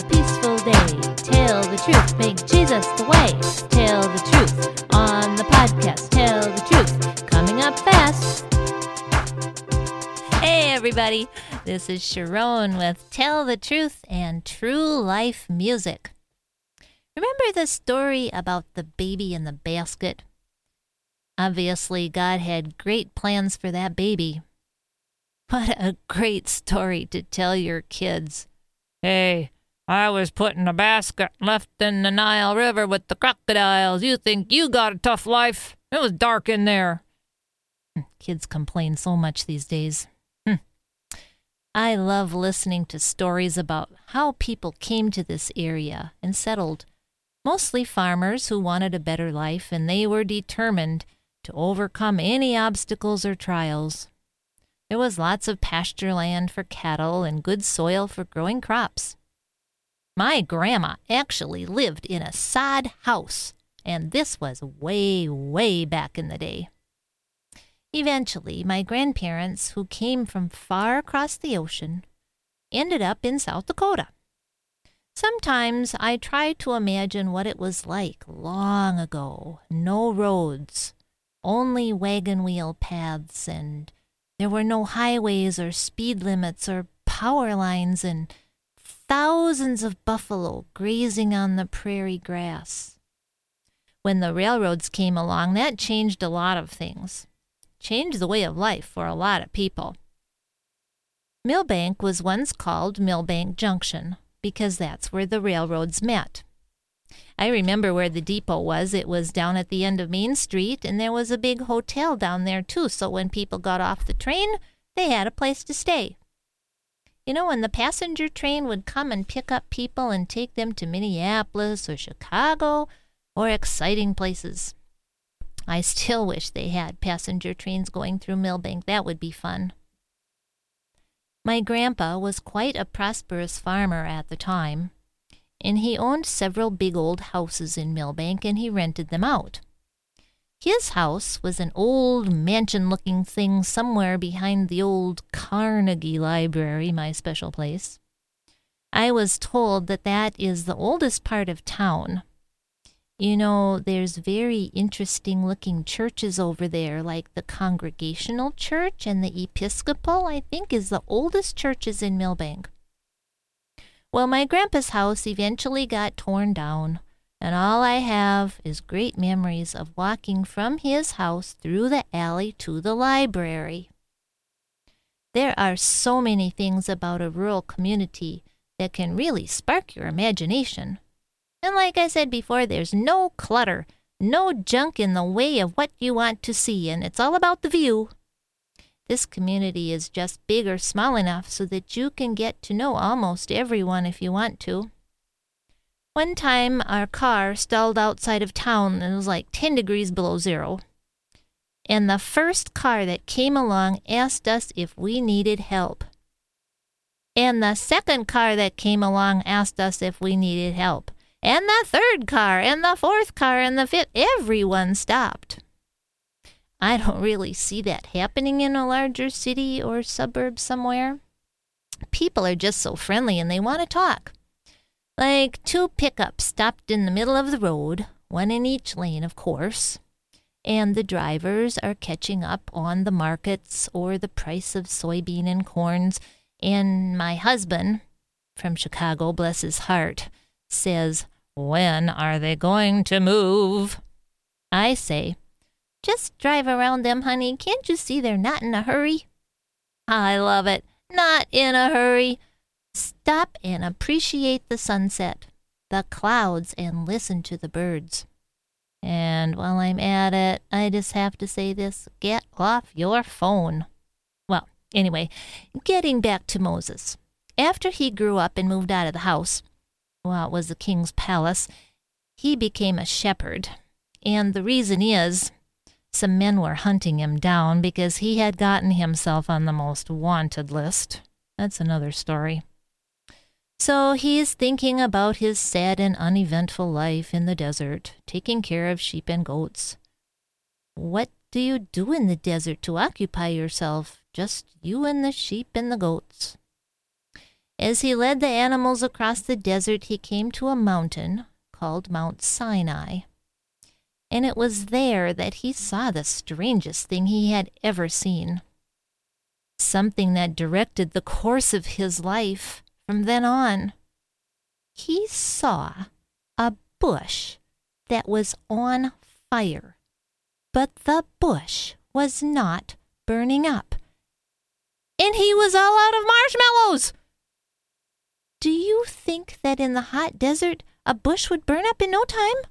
a peaceful day. Tell the truth, make Jesus the way. Tell the truth on the podcast. Tell the truth, coming up fast. Hey, everybody. This is Sharon with Tell the Truth and True Life Music. Remember the story about the baby in the basket? Obviously, God had great plans for that baby. What a great story to tell your kids. Hey, I was put in a basket left in the Nile River with the crocodiles. You think you got a tough life? It was dark in there. Hmm, kids complain so much these days. Hm. I love listening to stories about how people came to this area and settled. Mostly farmers who wanted a better life, and they were determined to overcome any obstacles or trials. There was lots of pasture land for cattle and good soil for growing crops. My grandma actually lived in a sod house, and this was way, way back in the day. Eventually, my grandparents, who came from far across the ocean, ended up in South Dakota. Sometimes I try to imagine what it was like long ago. No roads, only wagon wheel paths, and there were no highways or speed limits or power lines, and thousands of buffalo grazing on the prairie grass. When the railroads came along, that changed a lot of things, changed the way of life for a lot of people. Milbank was once called Milbank Junction because that's where the railroads met. I remember where the depot was. It was down at the end of Main Street, and there was a big hotel down there, too. So when people got off the train, they had a place to stay. You know, when the passenger train would come and pick up people and take them to Minneapolis or Chicago or exciting places. I still wish they had passenger trains going through Milbank. That would be fun. My grandpa was quite a prosperous farmer at the time and he owned several big old houses in Milbank and he rented them out. His house was an old mansion looking thing somewhere behind the old Carnegie Library, my special place. I was told that that is the oldest part of town. You know, there's very interesting looking churches over there, like the Congregational Church and the Episcopal, I think, is the oldest churches in Milbank. Well, my grandpa's house eventually got torn down, and all I have is great memories of walking from his house through the alley to the library. There are so many things about a rural community that can really spark your imagination. And like I said before, there's no clutter, no junk in the way of what you want to see, and it's all about the view. This community is just big or small enough so that you can get to know almost everyone if you want to. One time our car stalled outside of town and it was like 10 degrees below zero. And the first car that came along asked us if we needed help. And the second car that came along asked us if we needed help. And the third car, and the fourth car, and the fifth, everyone stopped. I don't really see that happening in a larger city or suburb somewhere. People are just so friendly and they want to talk. Like two pickups stopped in the middle of the road, one in each lane, of course, and the drivers are catching up on the markets or the price of soybean and corns. And my husband, from Chicago, bless his heart, says, When are they going to move? I say, just drive around them, honey. Can't you see they're not in a hurry? I love it. Not in a hurry. Stop and appreciate the sunset, the clouds, and listen to the birds. And while I'm at it, I just have to say this get off your phone. Well, anyway, getting back to Moses. After he grew up and moved out of the house, well, it was the king's palace, he became a shepherd. And the reason is some men were hunting him down because he had gotten himself on the most wanted list. That's another story. So he's thinking about his sad and uneventful life in the desert, taking care of sheep and goats. What do you do in the desert to occupy yourself? Just you and the sheep and the goats. As he led the animals across the desert, he came to a mountain called Mount Sinai. And it was there that he saw the strangest thing he had ever seen. Something that directed the course of his life from then on. He saw a bush that was on fire, but the bush was not burning up. And he was all out of marshmallows! Do you think that in the hot desert a bush would burn up in no time?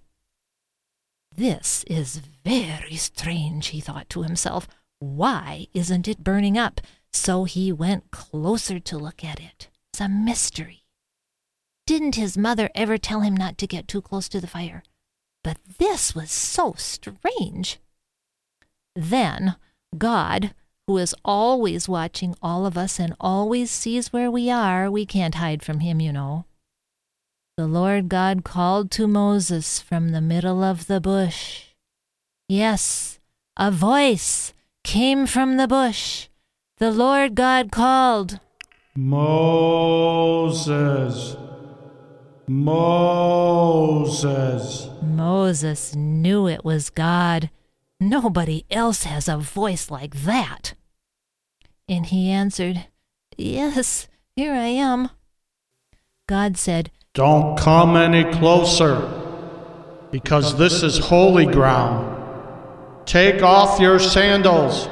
This is very strange, he thought to himself. Why isn't it burning up? So he went closer to look at it. It's a mystery. Didn't his mother ever tell him not to get too close to the fire? But this was so strange. Then God, who is always watching all of us and always sees where we are. We can't hide from him, you know. The Lord God called to Moses from the middle of the bush. Yes, a voice came from the bush. The Lord God called, Moses. Moses. Moses knew it was God. Nobody else has a voice like that. And he answered, Yes, here I am. God said, Don't come any closer, because this is holy ground. Take off your sandals.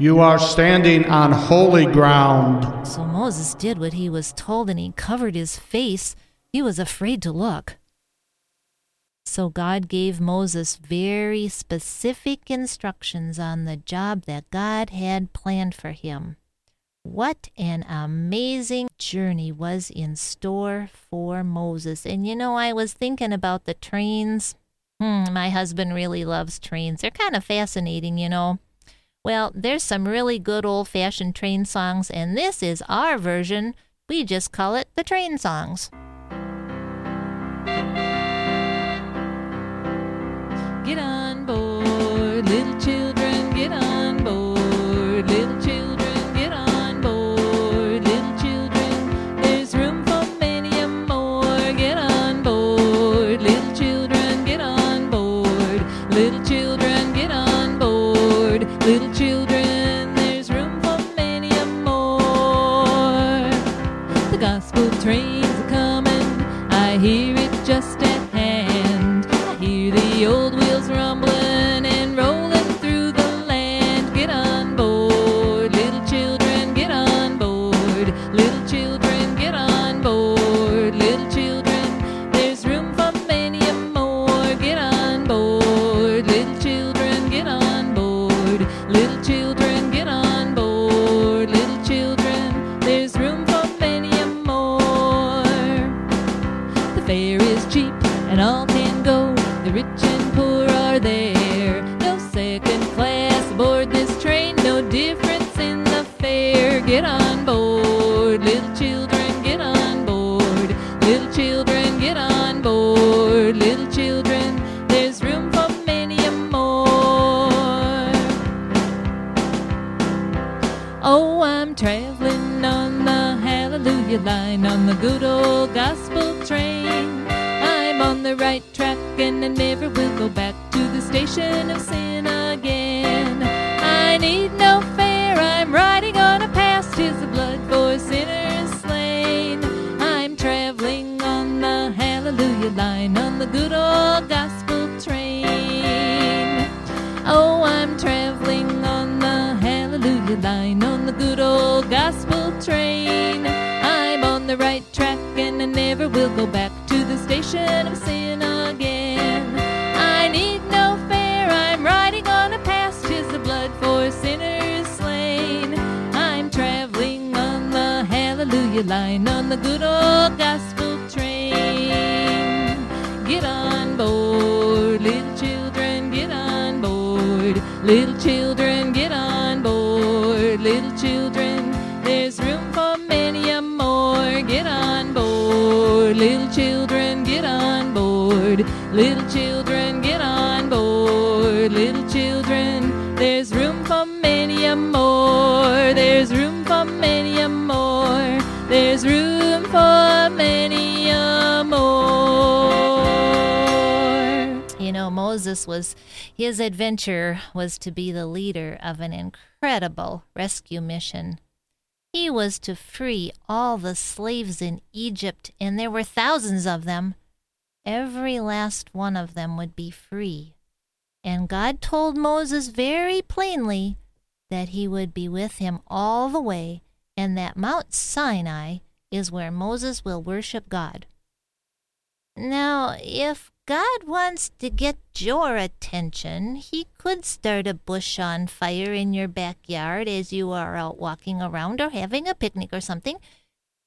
You are standing on holy ground. So Moses did what he was told and he covered his face. He was afraid to look. So God gave Moses very specific instructions on the job that God had planned for him. What an amazing journey was in store for Moses. And you know, I was thinking about the trains. Hmm, my husband really loves trains. They're kind of fascinating, you know. Well, there's some really good old fashioned train songs, and this is our version. We just call it the train songs. Get on Oh, I'm traveling on the hallelujah line on the good old gospel train. I'm on the right track and I never will go back to the station of sin again. I need no fare, I'm riding on a past his blood for sinners slain. I'm traveling on the hallelujah line on the good old gospel train. Oh, I'm traveling the line on the good old gospel train. I'm on the right track and I never will go back to the station of sin again. I need no fare, I'm riding on a past the blood for sinners slain. I'm traveling on the hallelujah line on the good old gospel train. Get on board, little children, get on board. Little children, little children. There's room for many a more. Get on board, little children, get on board. Little children, get on board. Little children, there's room for many a more. There's room for many a more. There's room for many a more. You know, Moses was, his adventure was to be the leader of an incredible rescue mission. He was to free all the slaves in Egypt, and there were thousands of them. Every last one of them would be free. And God told Moses very plainly that he would be with him all the way, and that Mount Sinai is where Moses will worship God. Now, if God wants to get your attention, he could start a bush on fire in your backyard as you are out walking around or having a picnic or something.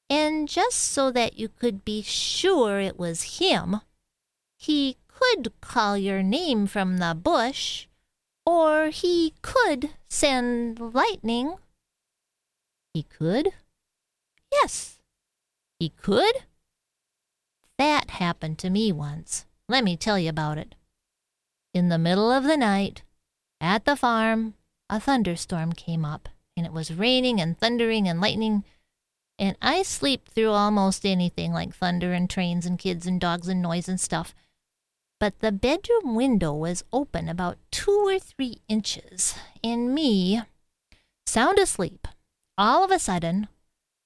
And just so that you could be sure it was him, he could call your name from the bush, or he could send lightning. He could? Yes, he could. That happened to me once. Let me tell you about it. In the middle of the night, at the farm, a thunderstorm came up, and it was raining and thundering and lightning. And I sleep through almost anything like thunder and trains and kids and dogs and noise and stuff. But the bedroom window was open about two or three inches, and me, sound asleep, all of a sudden,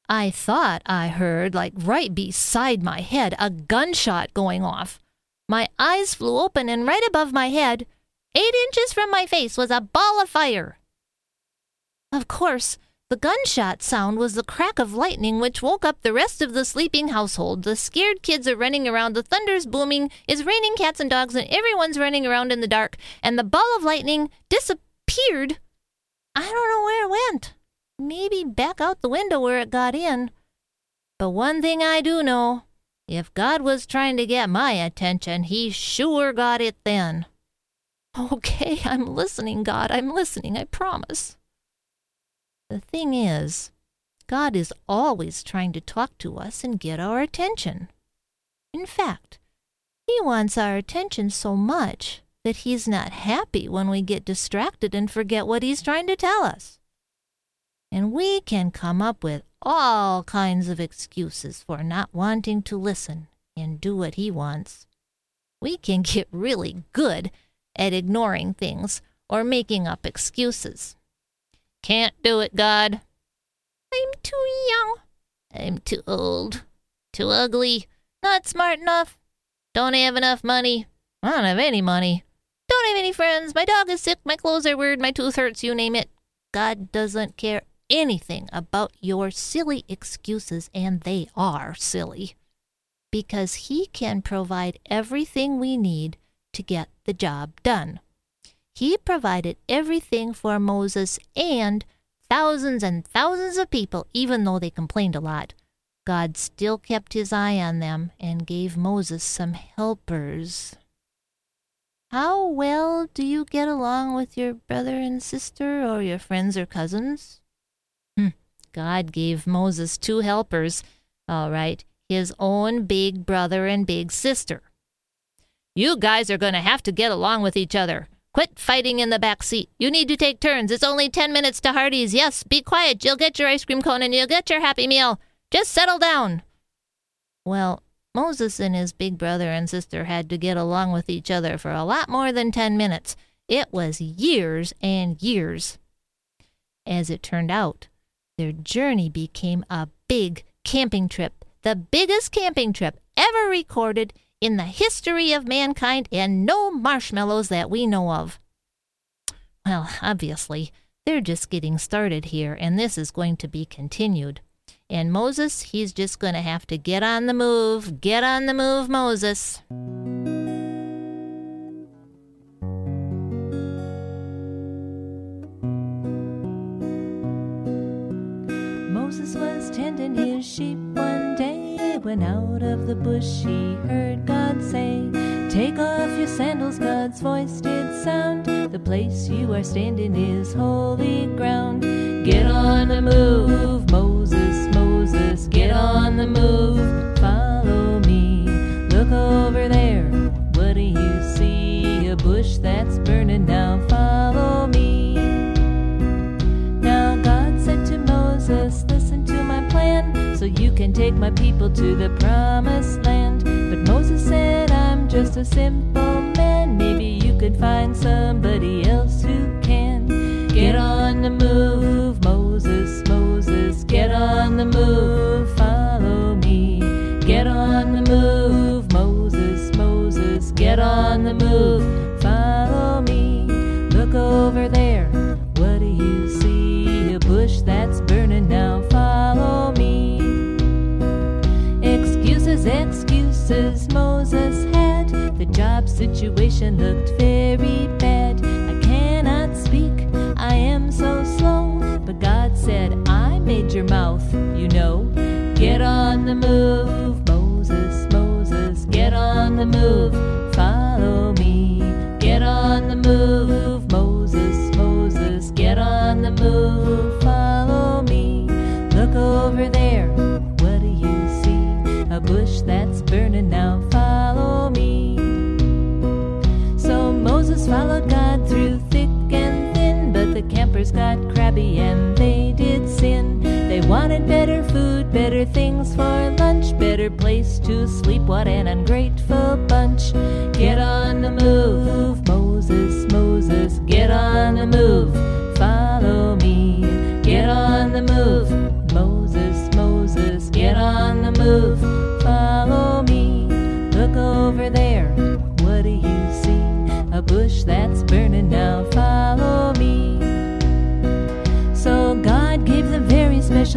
I thought I heard, like right beside my head, a gunshot going off. My eyes flew open, and right above my head, eight inches from my face, was a ball of fire. Of course, the gunshot sound was the crack of lightning which woke up the rest of the sleeping household. The scared kids are running around, the thunder's booming, it's raining cats and dogs, and everyone's running around in the dark, and the ball of lightning disappeared. I don't know where it went maybe back out the window where it got in. But one thing I do know if God was trying to get my attention, he sure got it then. Okay, I'm listening, God. I'm listening, I promise. The thing is, God is always trying to talk to us and get our attention. In fact, He wants our attention so much that He's not happy when we get distracted and forget what He's trying to tell us and we can come up with all kinds of excuses for not wanting to listen and do what he wants. We can get really good at ignoring things or making up excuses. Can't do it, God. I'm too young. I'm too old. Too ugly. Not smart enough. Don't have enough money. I don't have any money. Don't have any friends. My dog is sick. My clothes are weird. My tooth hurts. You name it. God doesn't care anything about your silly excuses, and they are silly, because He can provide everything we need to get the job done. He provided everything for Moses and thousands and thousands of people, even though they complained a lot. God still kept his eye on them and gave Moses some helpers. How well do you get along with your brother and sister, or your friends or cousins? God gave Moses two helpers, all right, his own big brother and big sister. You guys are going to have to get along with each other. Quit fighting in the back seat. You need to take turns. It's only 10 minutes to Hardee's. Yes, be quiet. You'll get your ice cream cone and you'll get your happy meal. Just settle down. Well, Moses and his big brother and sister had to get along with each other for a lot more than 10 minutes. It was years and years. As it turned out, their journey became a big camping trip, the biggest camping trip ever recorded in the history of mankind, and no marshmallows that we know of. Well, obviously, they're just getting started here, and this is going to be continued. And Moses, he's just going to have to get on the move. Get on the move, Moses. Tending his sheep one day. When out of the bush he heard God say, Take off your sandals, God's voice did sound. The place you are standing is holy ground. Get on the move, Moses, Moses, get on the move. Follow me. Look over there. What do you see? A bush that's burning now. Take my people to the promised land. But Moses said, I'm just a simple man. Maybe you could find somebody else who can. Get on the move, Moses, Moses, get on the move, wanted better food, better things for lunch, better place to sleep. What an ungrateful bunch. Get on the move,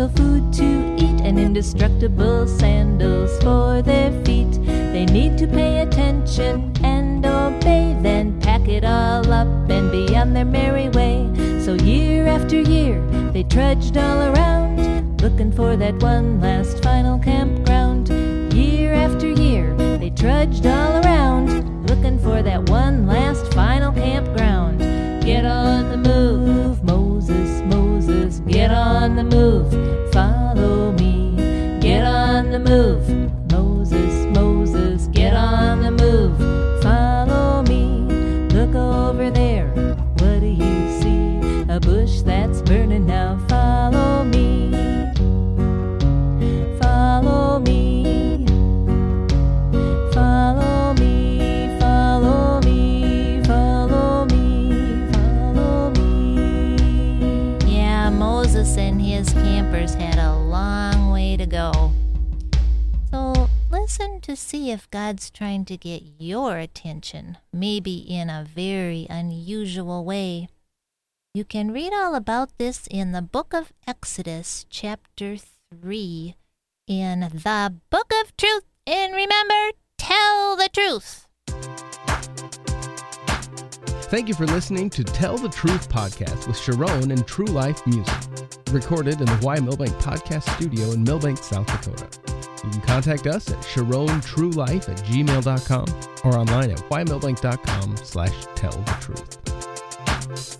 special food to eat and indestructible sandals for their feet. They need to pay attention and obey, then pack it all up and be on their merry way. So year after year, they trudged all around, looking for that one last final campground. Year after year, they trudged all around, looking for that one last final campground. Move, God's trying to get your attention, maybe in a very unusual way. You can read all about this in the book of Exodus, chapter 3, in the Book of Truth. And remember, tell the truth. Thank you for listening to Tell the Truth podcast with Sharon and True Life Music, recorded in the Y Milbank Podcast Studio in Milbank, South Dakota. You can contact us at sharontruelife at gmail.com or online at ymillbank.com slash tell the truth.